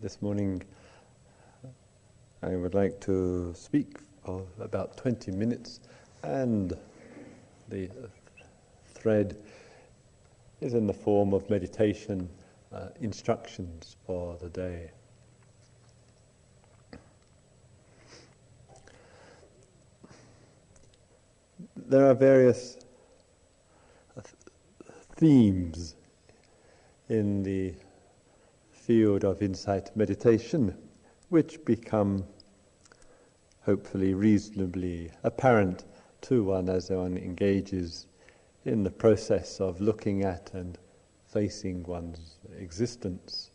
this morning I would like to speak for about 20 minutes, and the thread is in the form of meditation uh, instructions for the day. There are various themes in the field of insight meditation which become hopefully reasonably apparent to one as one engages in the process of looking at and facing one's existence.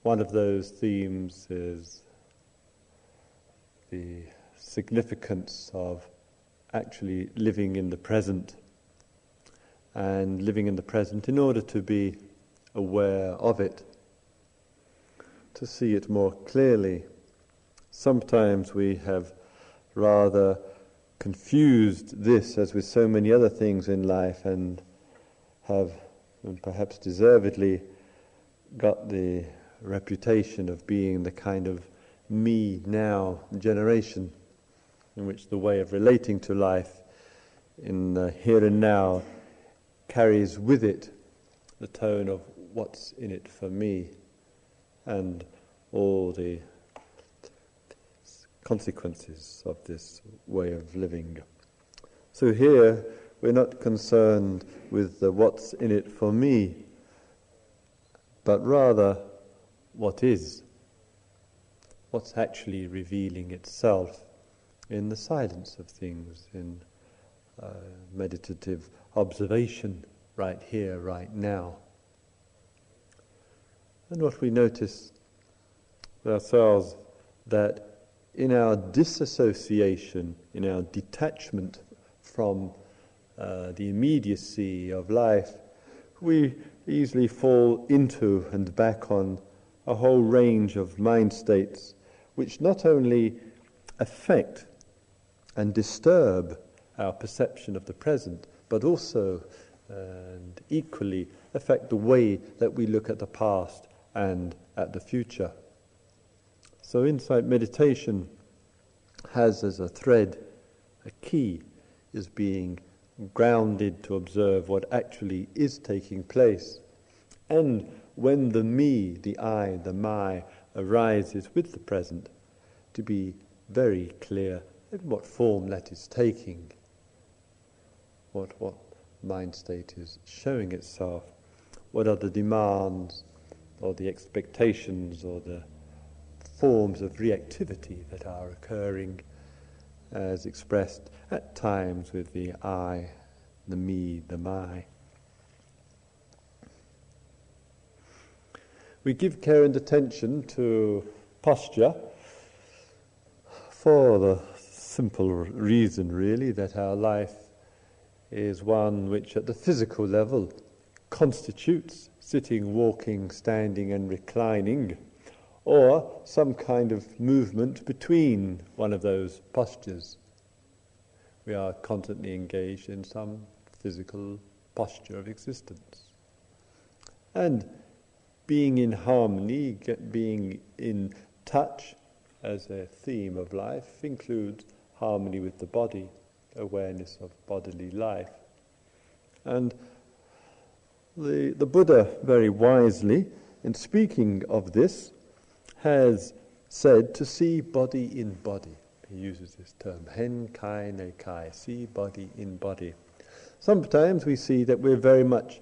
One of those themes is the significance of actually living in the present and living in the present in order to be aware of it, to see it more clearly. Sometimes we have rather confused this, as with so many other things in life, and have, and perhaps deservedly, got the reputation of being the kind of me now generation in which the way of relating to life in the here and now carries with it the tone of what's in it for me and all the consequences of this way of living. So here we're not concerned with the what's in it for me, but rather what is, what's actually revealing itself in the silence of things, in uh, meditative observation right here, right now. And what we notice ourselves that in our disassociation, in our detachment from uh, the immediacy of life, we easily fall into and back on a whole range of mind states which not only affect and disturb our perception of the present, but also and equally affect the way that we look at the past and at the future. So, insight meditation has as a thread, a key is being grounded to observe what actually is taking place. And when the me, the I, the my arises with the present, to be very clear in what form that is taking what, what mind state is showing itself, what are the demands or the expectations or the forms of reactivity that are occurring as expressed at times with the I, the me, the my. We give care and attention to posture for the simple reason, really, that our life is one which at the physical level constitutes sitting, walking, standing, and reclining, or some kind of movement between one of those postures. We are constantly engaged in some physical posture of existence. And being in harmony, being in touch as a theme of life includes harmony with the body awareness of bodily life. And the, the Buddha, very wisely, in speaking of this, has said to see body in body. He uses this term, hen kai ne kai, see body in body. Sometimes we see that we're very much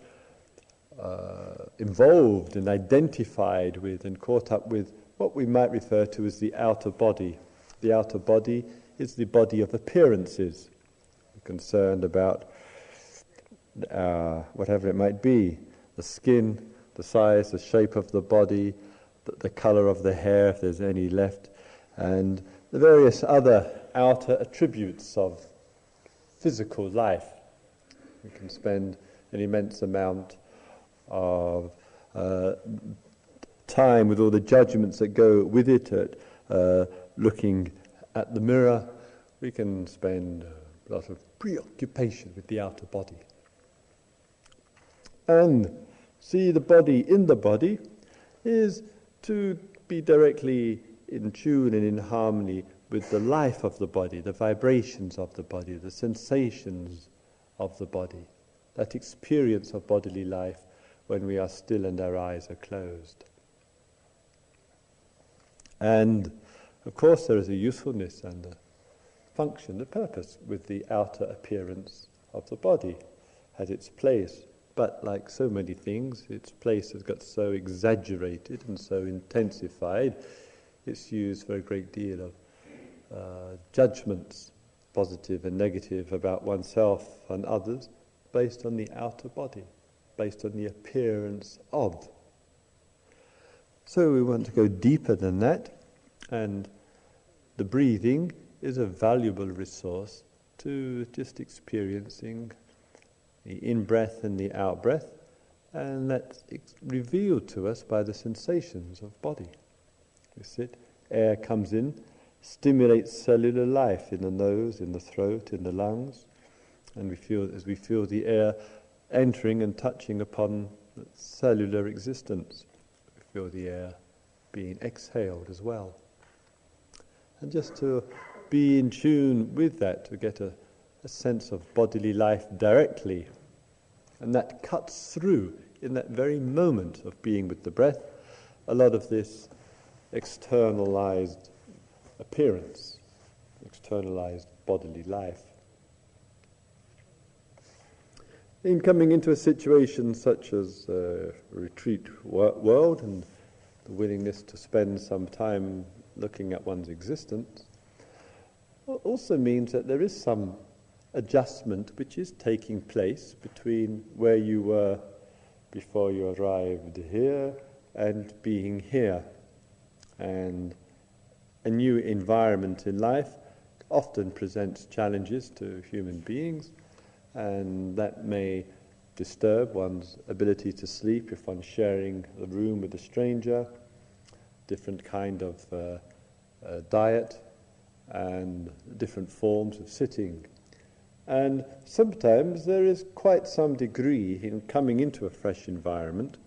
uh, involved and identified with and caught up with what we might refer to as the outer body. The outer body is the body of appearances concerned about uh, whatever it might be the skin, the size, the shape of the body, the, color of the hair, if there's any left, and the various other outer attributes of physical life. We can spend an immense amount of uh, time with all the judgments that go with it, at uh, looking at the mirror. We can spend a lot of preoccupation with the outer body. And see the body in the body is to be directly in tune and in harmony with the life of the body, the vibrations of the body, the sensations of the body, that experience of bodily life when we are still and our eyes are closed. And of course, there is a usefulness and a function, a purpose with the outer appearance of the body, has its place. But like so many things, its place has got so exaggerated and so intensified, it's used for a great deal of uh, judgments, positive and negative, about oneself and others, based on the outer body, based on the appearance of. So we want to go deeper than that, and the breathing is a valuable resource to just experiencing the in breath and the out breath, and that's revealed to us by the sensations of body. We sit, air comes in, stimulates cellular life in the nose, in the throat, in the lungs, and we feel as we feel the air entering and touching upon cellular existence, we feel the air being exhaled as well. And just to be in tune with that, to get a, a sense of bodily life directly, and that cuts through in that very moment of being with the breath a lot of this externalized appearance, externalized bodily life. In coming into a situation such as a retreat world and the willingness to spend some time looking at one's existence, also means that there is some adjustment which is taking place between where you were before you arrived here and being here. And a new environment in life often presents challenges to human beings, and that may disturb one's ability to sleep if one's sharing the room with a stranger, different kind of uh, uh, diet, and different forms of sitting. And sometimes there is quite some degree in coming into a fresh environment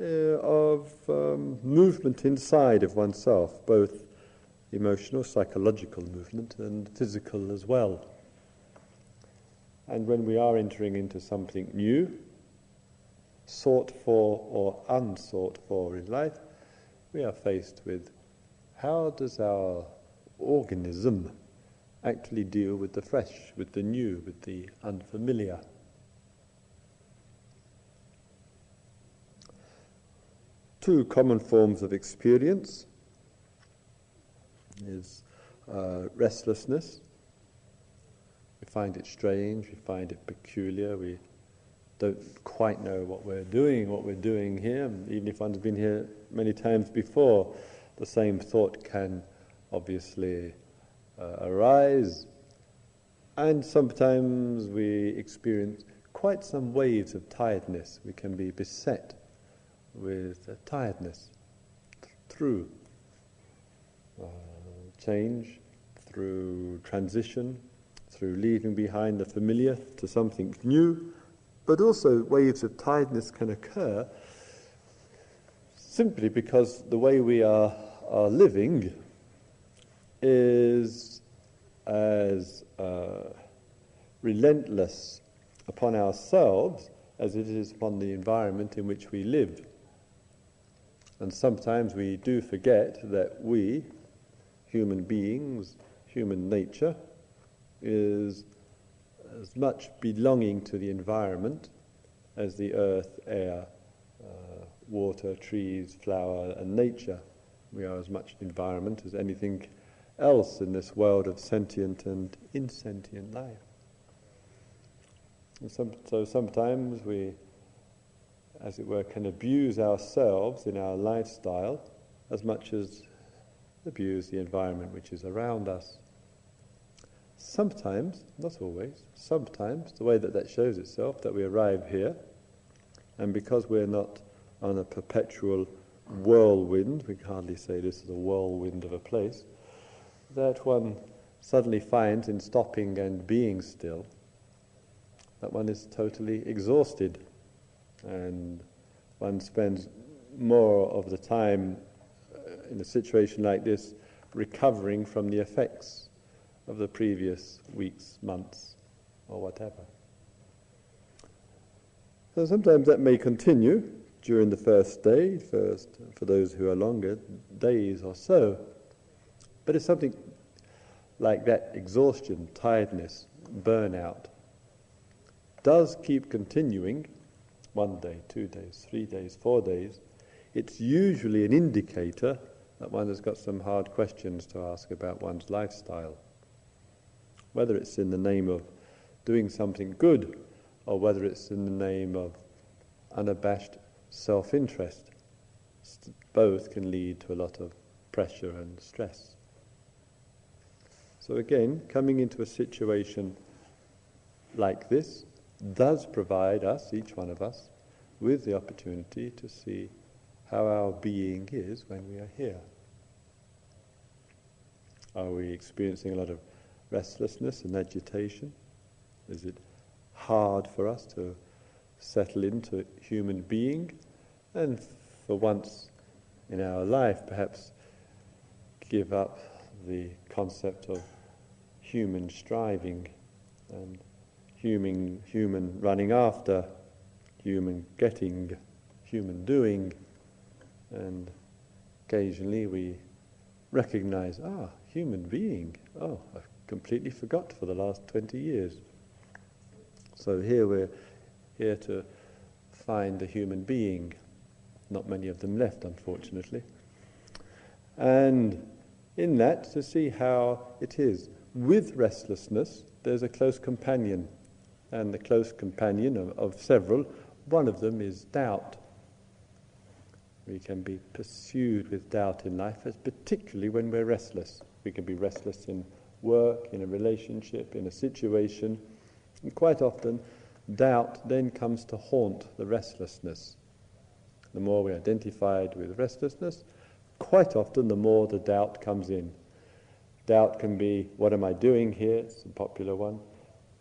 uh, of um, movement inside of oneself, both emotional, psychological movement, and physical as well. And when we are entering into something new, sought for or unsought for in life, we are faced with how does our organism actually deal with the fresh, with the new, with the unfamiliar? Two common forms of experience is uh, restlessness. We find it strange, we find it peculiar, we don't quite know what we're doing, what we're doing here. Even if one's been here many times before, the same thought can obviously arise. And sometimes we experience quite some waves of tiredness. We can be beset with uh, tiredness th- through. Uh, change, through transition, through leaving behind the familiar to something new, but also waves of tiredness can occur simply because the way we are, are living is as uh, relentless upon ourselves as it is upon the environment in which we live. And sometimes we do forget that we, human beings, human nature, is as much belonging to the environment as the earth, air, uh, water, trees, flower, and nature. We are as much environment as anything else in this world of sentient and insentient life. Some, so sometimes we, as it were, can abuse ourselves in our lifestyle as much as abuse the environment which is around us. Sometimes, not always, sometimes the way that that shows itself, that we arrive here, and because we're not on a perpetual whirlwind, we can hardly say this is a whirlwind of a place, that one suddenly finds in stopping and being still that one is totally exhausted and one spends more of the time uh, in a situation like this, recovering from the effects of the previous weeks, months, or whatever. So sometimes that may continue during the first day, first for those who are longer, days or so. But it's something like that exhaustion, tiredness, burnout does keep continuing one day, two days, three days, four days, it's usually an indicator that one has got some hard questions to ask about one's lifestyle. Whether it's in the name of doing something good or whether it's in the name of unabashed self interest, both can lead to a lot of pressure and stress. So, again, coming into a situation like this does provide us, each one of us, with the opportunity to see how our being is when we are here. Are we experiencing a lot of restlessness and agitation? Is it hard for us to settle into human being? And for once in our life, perhaps give up the concept of human striving and human, human running after, human getting, human doing, and occasionally we recognize, ah, human being. Oh, I completely forgot for the last 20 years. So here we're here to find the human being. Not many of them left, unfortunately. And in that, to see how it is. With restlessness, there's a close companion. And the close companion of, of several, one of them is doubt. We can be pursued with doubt in life, particularly when we're restless. We can be restless in work, in a relationship, in a situation. And quite often, doubt then comes to haunt the restlessness. The more we're identified with restlessness, quite often the more the doubt comes in. Doubt can be, what am I doing here? It's a popular one.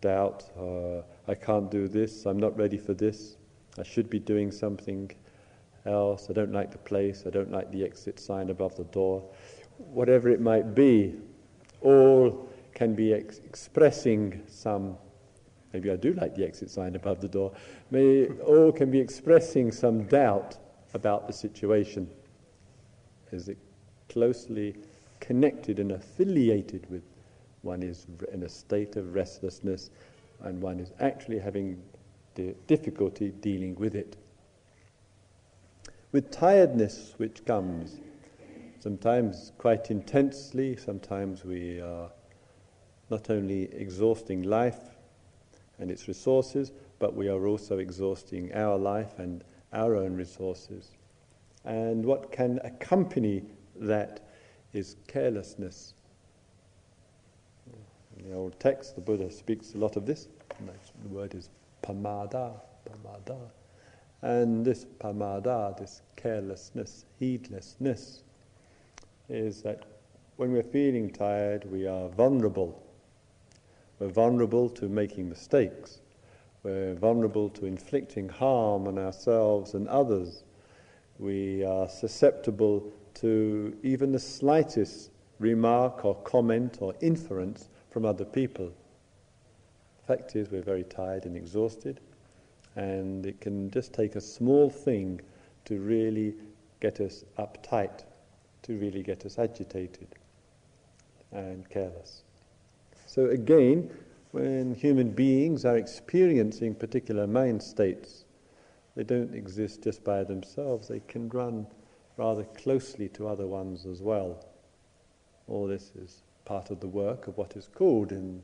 Doubt, uh, I can't do this, I'm not ready for this, I should be doing something else, I don't like the place, I don't like the exit sign above the door, whatever it might be, all can be ex- expressing some, maybe I do like the exit sign above the door, may, all can be expressing some doubt about the situation. Is it closely connected and affiliated with one is in a state of restlessness and one is actually having difficulty dealing with it with tiredness which comes, sometimes quite intensely, sometimes we are not only exhausting life and its resources, but we are also exhausting our life and our own resources. And what can accompany that is carelessness. In the old text, the Buddha speaks a lot of this. The word is pamada, pamada. And this pamada, this carelessness, heedlessness, is that when we're feeling tired, we are vulnerable. We're vulnerable to making mistakes. We're vulnerable to inflicting harm on ourselves and others. We are susceptible to even the slightest remark or comment or inference from other people. The fact is, we're very tired and exhausted and it can just take a small thing to really get us uptight, to really get us agitated and careless. So again, when human beings are experiencing particular mind states, they don't exist just by themselves, they can run rather closely to other ones as well. All this is part of the work of what is called in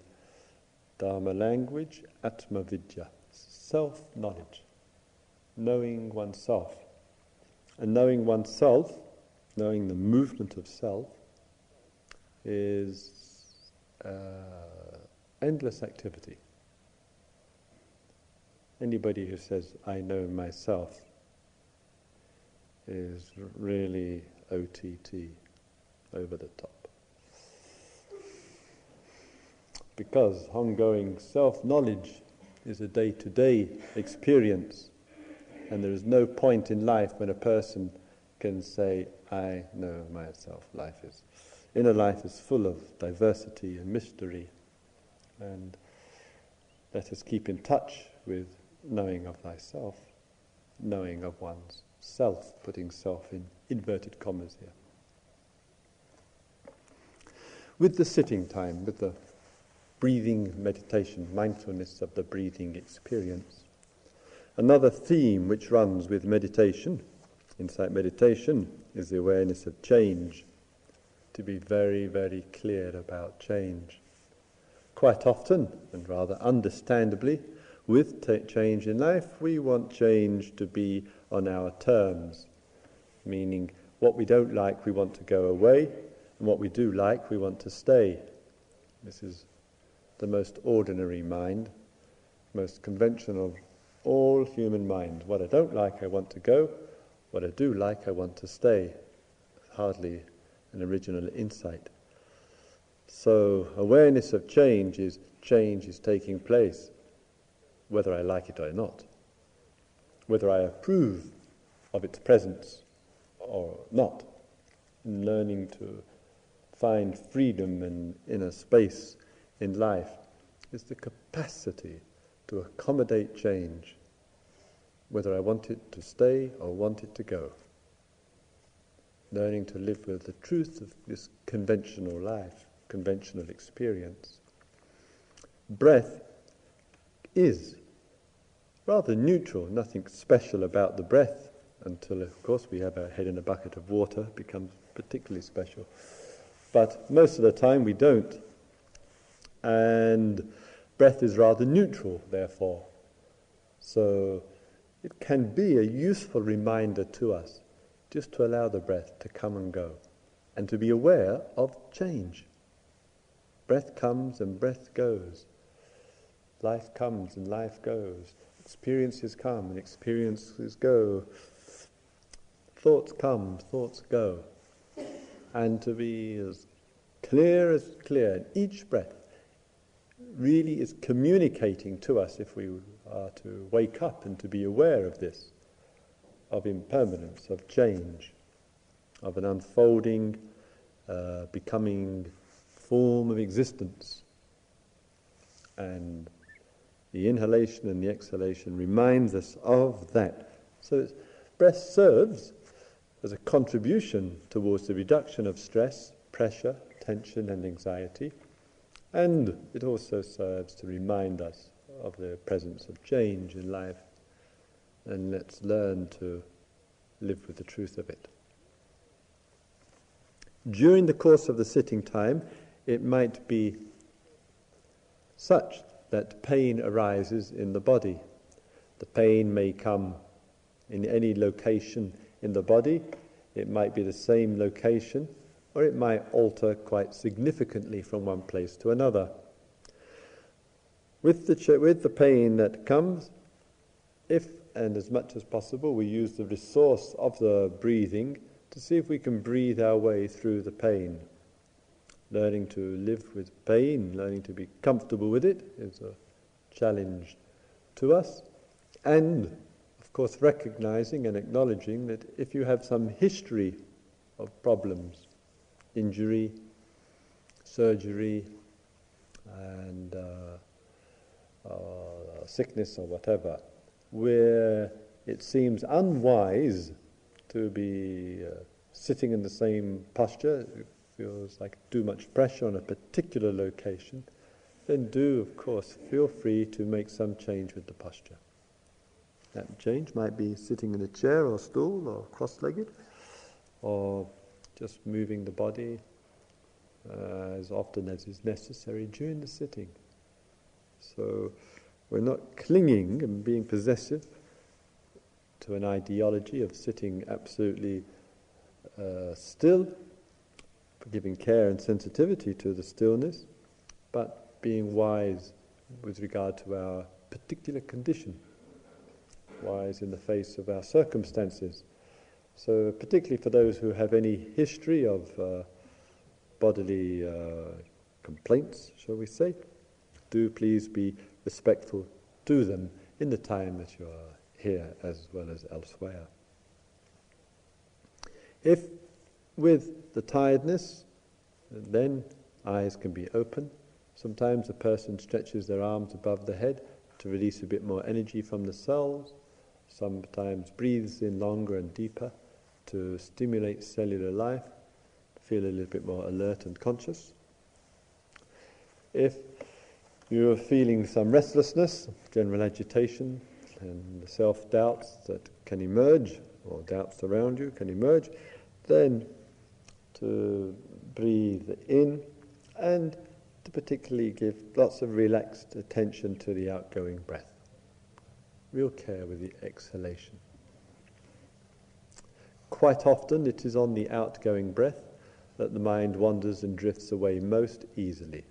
Dharma language Atma Vidya self knowledge, knowing oneself. And knowing oneself, knowing the movement of self, is uh, endless activity. Anybody who says, I know myself, is really OTT, over the top. Because ongoing self knowledge is a day to day experience. And there is no point in life when a person can say, I know myself. Life is, inner life is full of diversity and mystery. And let us keep in touch with knowing of thyself, knowing of one's self, putting self in inverted commas here. With the sitting time, with the breathing meditation, mindfulness of the breathing experience, another theme which runs with meditation, insight meditation, is the awareness of change. To be very, very clear about change. Quite often, and rather understandably, with change in life, we want change to be on our terms, meaning what we don't like, we want to go away, and what we do like, we want to stay. This is the most ordinary mind, most conventional all human mind. What I don't like, I want to go. What I do like, I want to stay. Hardly an original insight. So, awareness of change is change is taking place, whether I like it or not, whether I approve of its presence or not, learning to find freedom and inner space in life is the capacity to accommodate change, whether I want it to stay or want it to go. Learning to live with the truth of this conventional life, conventional experience. Breath is rather neutral, nothing special about the breath until, of course, we have our head in a bucket of water, becomes particularly special. But most of the time we don't. And breath is rather neutral, therefore. So it can be a useful reminder to us just to allow the breath to come and go and to be aware of change. Breath comes and breath goes. Life comes and life goes. Experiences come and experiences go. Thoughts come, thoughts go. And to be as clear as clear each breath really is communicating to us if we are to wake up and to be aware of this, of impermanence, of change, of an unfolding, uh, becoming form of existence. And the inhalation and the exhalation reminds us of that. So breath serves as a contribution towards the reduction of stress, pressure, tension and anxiety and it also serves to remind us of the presence of change in life. And let's learn to live with the truth of it. During the course of the sitting time, it might be such that pain arises in the body. The pain may come in any location in the body. It might be the same location or it might alter quite significantly from one place to another. With the, ch- with the pain that comes, if and as much as possible we use the resource of the breathing to see if we can breathe our way through the pain. Learning to live with pain, learning to be comfortable with it is a challenge to us. And, of course, recognizing and acknowledging that if you have some history of problems, injury, surgery, and uh, uh, sickness or whatever, where it seems unwise to be uh, sitting in the same posture, feels like too much pressure on a particular location, then do, of course, feel free to make some change with the posture. That change might be sitting in a chair or stool or cross legged, or just moving the body uh, as often as is necessary during the sitting. So we're not clinging and being possessive to an ideology of sitting absolutely uh, still, giving care and sensitivity to the stillness, but being wise with regard to our particular condition, wise in the face of our circumstances so, particularly for those who have any history of uh, bodily uh, complaints, shall we say, do please be respectful to them in the time that you are here as well as elsewhere. If with the tiredness, then eyes can be open. Sometimes a person stretches their arms above the head to release a bit more energy from the cells. Sometimes breathes in longer and deeper to stimulate cellular life, feel a little bit more alert and conscious. If you're feeling some restlessness, general agitation, and self doubts that can emerge, or doubts around you can emerge, then to breathe in and to particularly give lots of relaxed attention to the outgoing breath. Real care with the exhalation. Quite often it is on the outgoing breath that the mind wanders and drifts away most easily.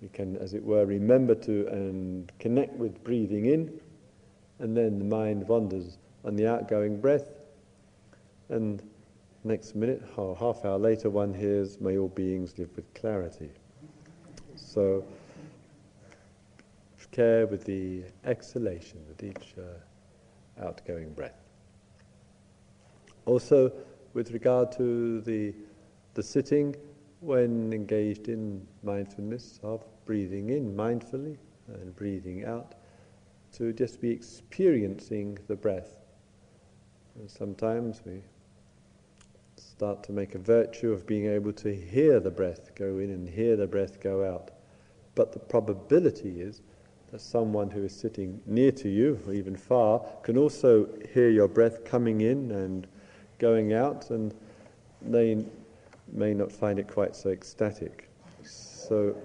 We can, as it were, remember to and connect with breathing in, and then the mind wanders on the outgoing breath, and next minute or half hour later, one hears, May all beings live with clarity. So, care with the exhalation, with each uh, outgoing breath. Also, with regard to the, the sitting, when engaged in mindfulness of breathing in mindfully and breathing out, to just be experiencing the breath. And sometimes we start to make a virtue of being able to hear the breath go in and hear the breath go out. But the probability is that someone who is sitting near to you, or even far, can also hear your breath coming in and going out, and they may not find it quite so ecstatic. So,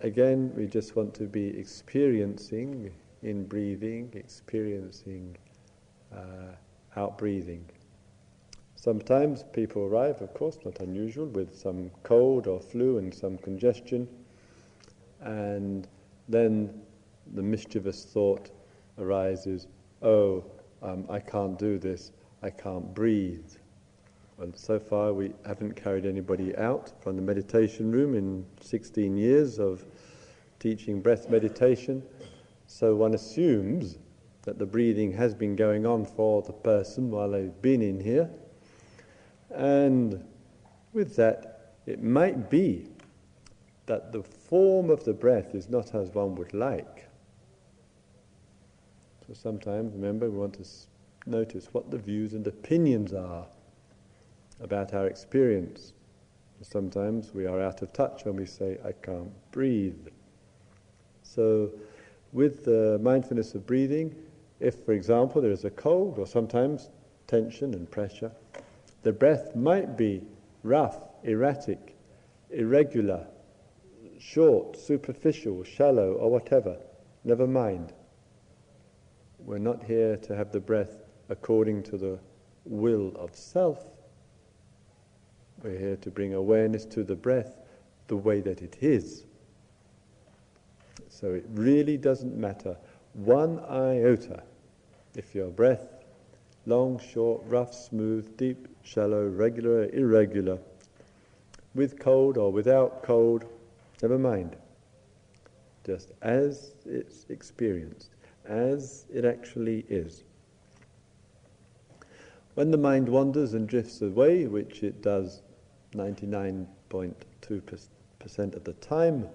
again, we just want to be experiencing in breathing, experiencing uh, out breathing. Sometimes people arrive, of course, not unusual, with some cold or flu and some congestion, and then the mischievous thought arises oh, um, I can't do this, I can't breathe. Well, so far we haven't carried anybody out from the meditation room in 16 years of teaching breath meditation. So one assumes that the breathing has been going on for the person while they've been in here. And with that, it might be that the form of the breath is not as one would like. So sometimes, remember, we want to notice what the views and opinions are about our experience. Sometimes we are out of touch when we say, I can't breathe. So, with the mindfulness of breathing, if, for example, there is a cold or sometimes tension and pressure, the breath might be rough, erratic, irregular, short, superficial, shallow, or whatever. Never mind. We're not here to have the breath according to the will of self. We're here to bring awareness to the breath the way that it is. So it really doesn't matter one iota if your breath, long, short, rough, smooth, deep, shallow, regular, irregular, with cold or without cold, never mind. Just as it's experienced, as it actually is. When the mind wanders and drifts away, which it does 99.2% of the time,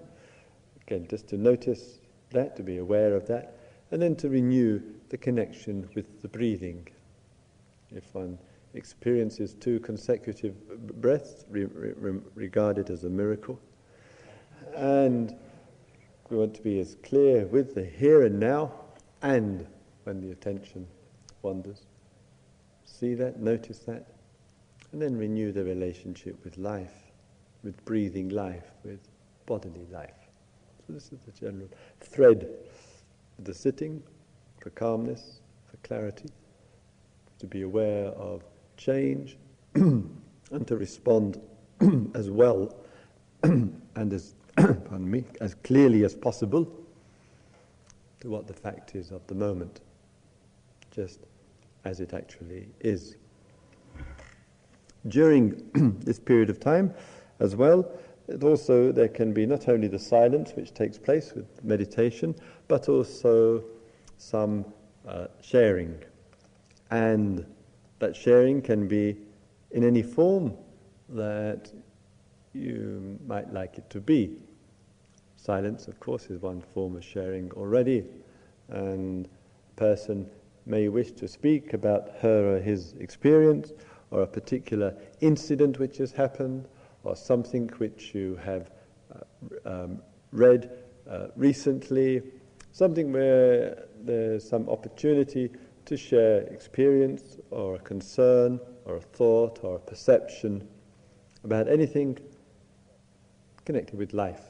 again, just to notice that, to be aware of that, and then to renew the connection with the breathing. If one experiences two consecutive breaths, re- re- regard it as a miracle. And we want to be as clear with the here and now and when the attention wanders. See that, notice that, and then renew the relationship with life, with breathing life, with bodily life. So this is the general thread of the sitting for calmness, for clarity, to be aware of change and to respond as well and as pardon me, as clearly as possible to what the fact is of the moment. Just as it actually is. During this period of time, as well, it also there can be not only the silence which takes place with meditation, but also some uh, sharing and that sharing can be in any form that you might like it to be. Silence, of course, is one form of sharing already, and a person may wish to speak about her or his experience or a particular incident which has happened or something which you have uh, um, read uh, recently, something where there's some opportunity to share experience or a concern or a thought or a perception about anything connected with life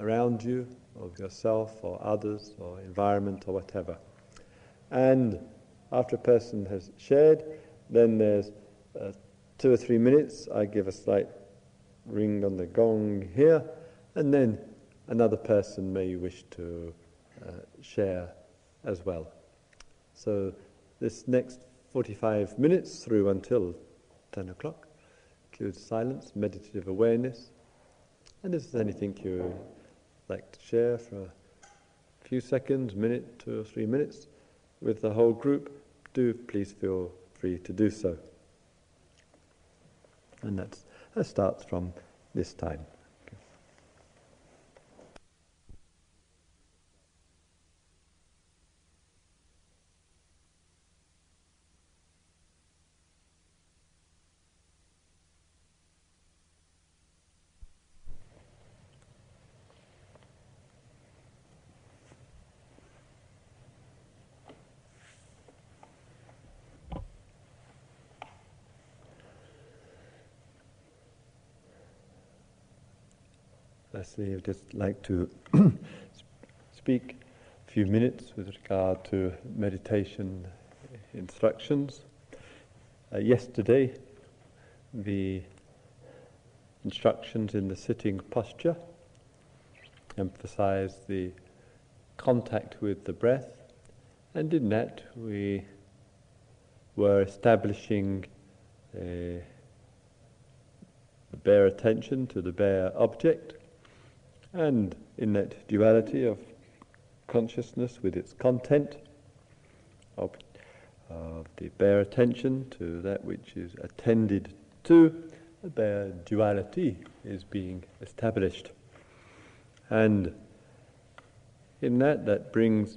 around you, or yourself, or others, or environment, or whatever. And after a person has shared, then there's uh, two or three minutes. I give a slight ring on the gong here, and then another person may wish to uh, share as well. So this next 45 minutes through until 10 o'clock includes silence, meditative awareness, and if there's anything you like to share for a few seconds, minute, two or three minutes with the whole group, do please feel free to do so. And that starts from this time. Lastly, I'd just like to speak a few minutes with regard to meditation instructions. Uh, yesterday, the instructions in the sitting posture emphasized the contact with the breath, and in that we were establishing a bare attention to the bare object and in that duality of consciousness with its content, of, of the bare attention to that which is attended to, the bare duality is being established. And in that, that brings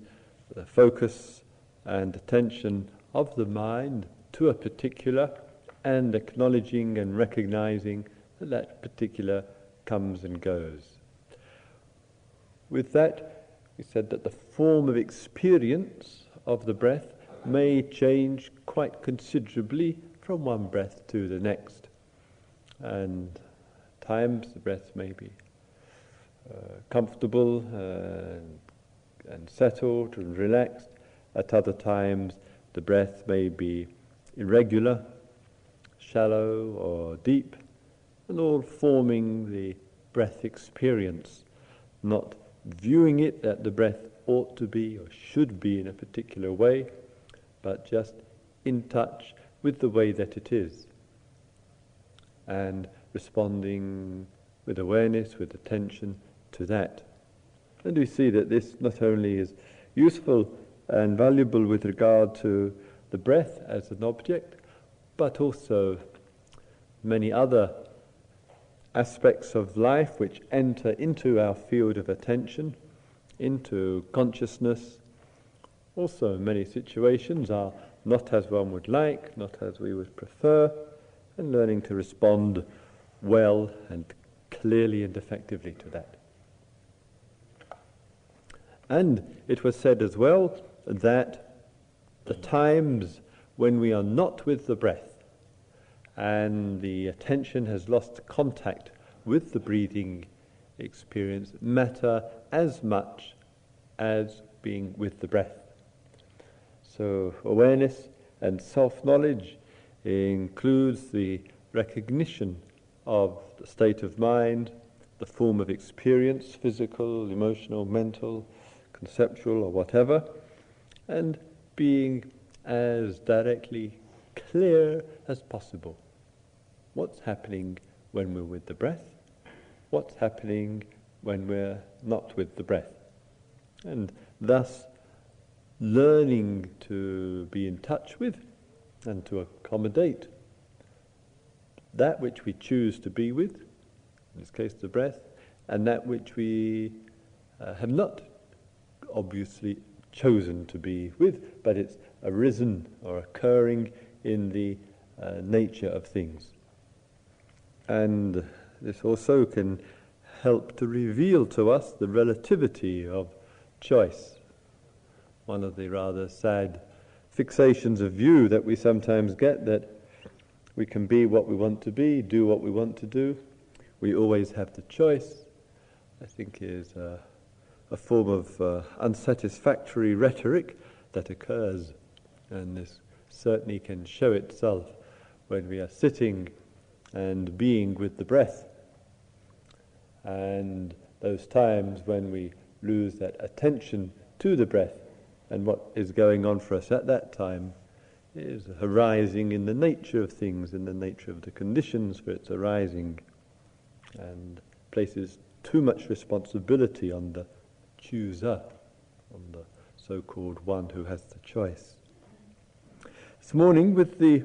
the focus and attention of the mind to a particular and acknowledging and recognizing that that particular comes and goes. With that, we said that the form of experience of the breath may change quite considerably from one breath to the next. And times the breath may be uh, comfortable uh, and settled and relaxed. At other times, the breath may be irregular, shallow, or deep, and all forming the breath experience, not viewing it that the breath ought to be or should be in a particular way, but just in touch with the way that it is. And responding with awareness, with attention to that. And we see that this not only is useful and valuable with regard to the breath as an object, but also many other aspects of life which enter into our field of attention, into consciousness. Also, many situations are not as one would like, not as we would prefer, and learning to respond well and clearly and effectively to that. And it was said as well that the times when we are not with the breath, and the attention has lost contact with the breathing experience matter as much as being with the breath. So, awareness and self knowledge includes the recognition of the state of mind, the form of experience, physical, emotional, mental, conceptual, or whatever, and being as directly clear as possible what's happening when we're with the breath, what's happening when we're not with the breath. And thus, learning to be in touch with and to accommodate that which we choose to be with, in this case the breath, and that which we uh, have not obviously chosen to be with, but it's arisen or occurring in the uh, nature of things. And this also can help to reveal to us the relativity of choice. One of the rather sad fixations of view that we sometimes get that we can be what we want to be, do what we want to do. We always have the choice, I think is a, a form of uh, unsatisfactory rhetoric that occurs. And this certainly can show itself when we are sitting and being with the breath. And those times when we lose that attention to the breath and what is going on for us at that time is arising in the nature of things, in the nature of the conditions for its arising, and places too much responsibility on the chooser, on the so called one who has the choice. This morning, with the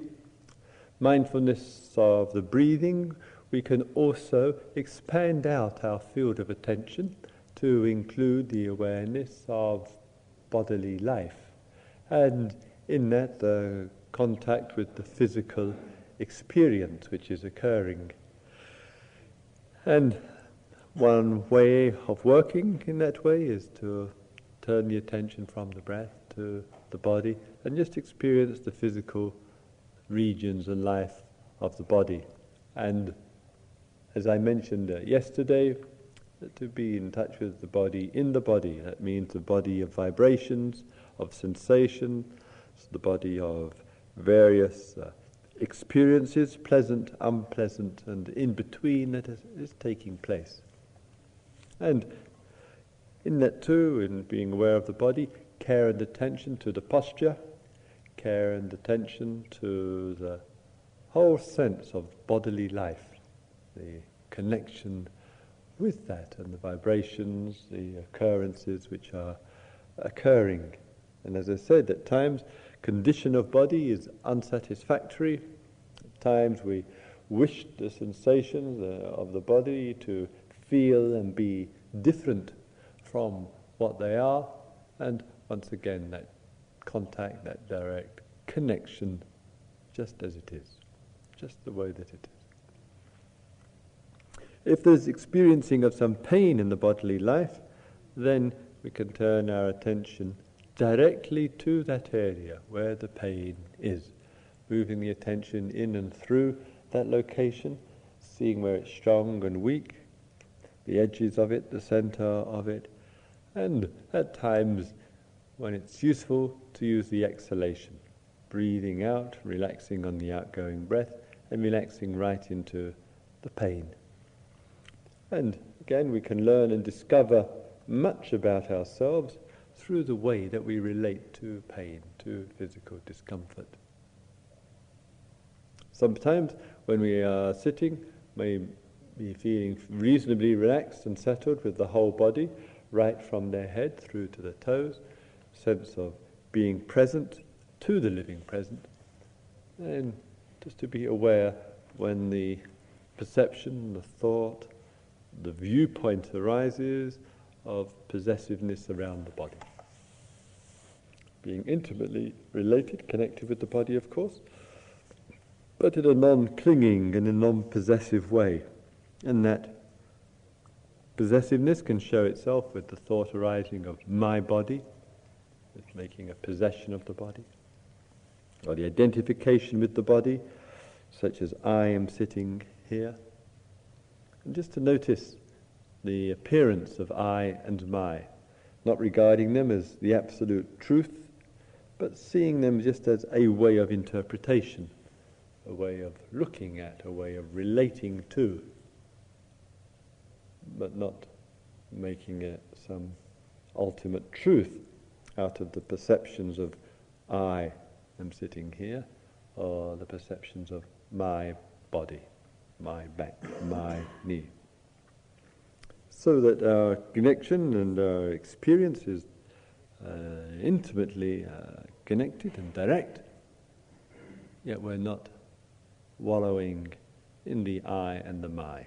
mindfulness of the breathing, we can also expand out our field of attention to include the awareness of bodily life. And in that, the contact with the physical experience which is occurring. And one way of working in that way is to turn the attention from the breath to the body and just experience the physical regions and life of the body. And as I mentioned uh, yesterday, to be in touch with the body in the body. That means the body of vibrations, of sensation, the body of various uh, experiences, pleasant, unpleasant, and in between that is, is taking place. And in that too, in being aware of the body, care and attention to the posture, care and attention to the whole sense of bodily life, the connection with that and the vibrations, the occurrences which are occurring. And as I said, at times condition of body is unsatisfactory. At times we wish the sensations uh, of the body to feel and be different from what they are. And once again, that contact, that direct connection, just as it is, just the way that it is. If there's experiencing of some pain in the bodily life, then we can turn our attention directly to that area where the pain is, moving the attention in and through that location, seeing where it's strong and weak, the edges of it, the center of it, and at times when it's useful to use the exhalation, breathing out, relaxing on the outgoing breath, and relaxing right into the pain. And again, we can learn and discover much about ourselves through the way that we relate to pain, to physical discomfort. Sometimes when we are sitting, may be feeling reasonably relaxed and settled with the whole body, right from their head through to the toes, sense of being present to the living present, and just to be aware when the perception, the thought, the viewpoint arises of possessiveness around the body. Being intimately related, connected with the body, of course, but in a non clinging and a non possessive way. And that possessiveness can show itself with the thought arising of my body, with making a possession of the body, or the identification with the body, such as I am sitting here. And just to notice the appearance of I and my, not regarding them as the absolute truth, but seeing them just as a way of interpretation, a way of looking at, a way of relating to, but not making it some ultimate truth out of the perceptions of I am sitting here, or the perceptions of my body, my back, my knee so that our connection and our experience is uh, intimately uh, connected and direct. yet we're not wallowing in the I and the my.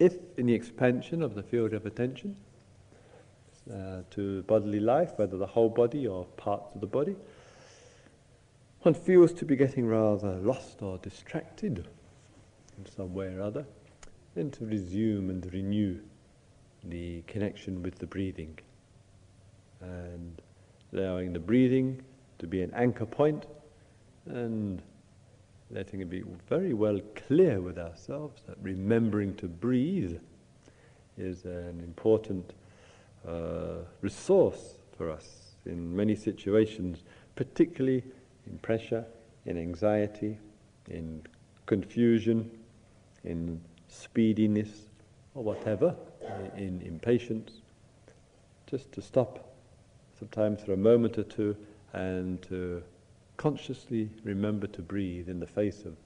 If in the expansion of the field of attention uh, to bodily life, whether the whole body or parts of the body, one feels to be getting rather lost or distracted in some way or other, then to resume and renew the connection with the breathing. And allowing the breathing to be an anchor point and letting it be very well clear with ourselves that remembering to breathe is an important uh, resource for us in many situations, particularly in pressure, in anxiety, in confusion, in speediness, or whatever, in impatience. Just to stop sometimes for a moment or two and to consciously remember to breathe in the face of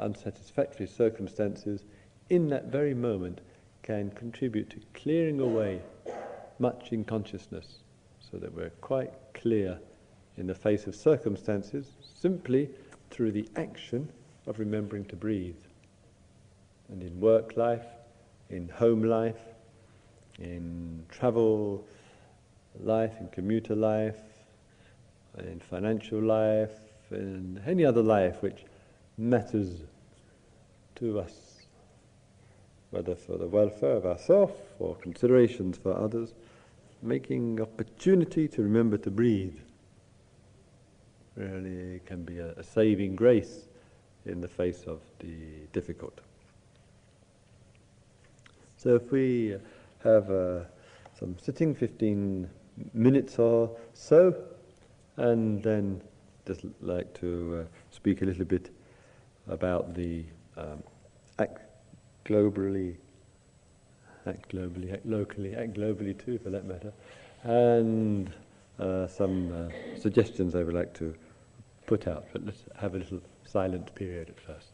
unsatisfactory circumstances in that very moment can contribute to clearing away much in consciousness so that we're quite clear in the face of circumstances simply through the action of remembering to breathe. And in work life, in home life, in travel life, in commuter life, in financial life, in any other life which matters to us, whether for the welfare of ourselves or considerations for others, making opportunity to remember to breathe really can be a, a saving grace in the face of the difficult. So if we have uh, some sitting, 15 minutes or so, and then just like to uh, speak a little bit about the um, globally, act globally, act locally, act globally too, for that matter, and uh, some uh, suggestions I would like to put out. But let's have a little silent period at first.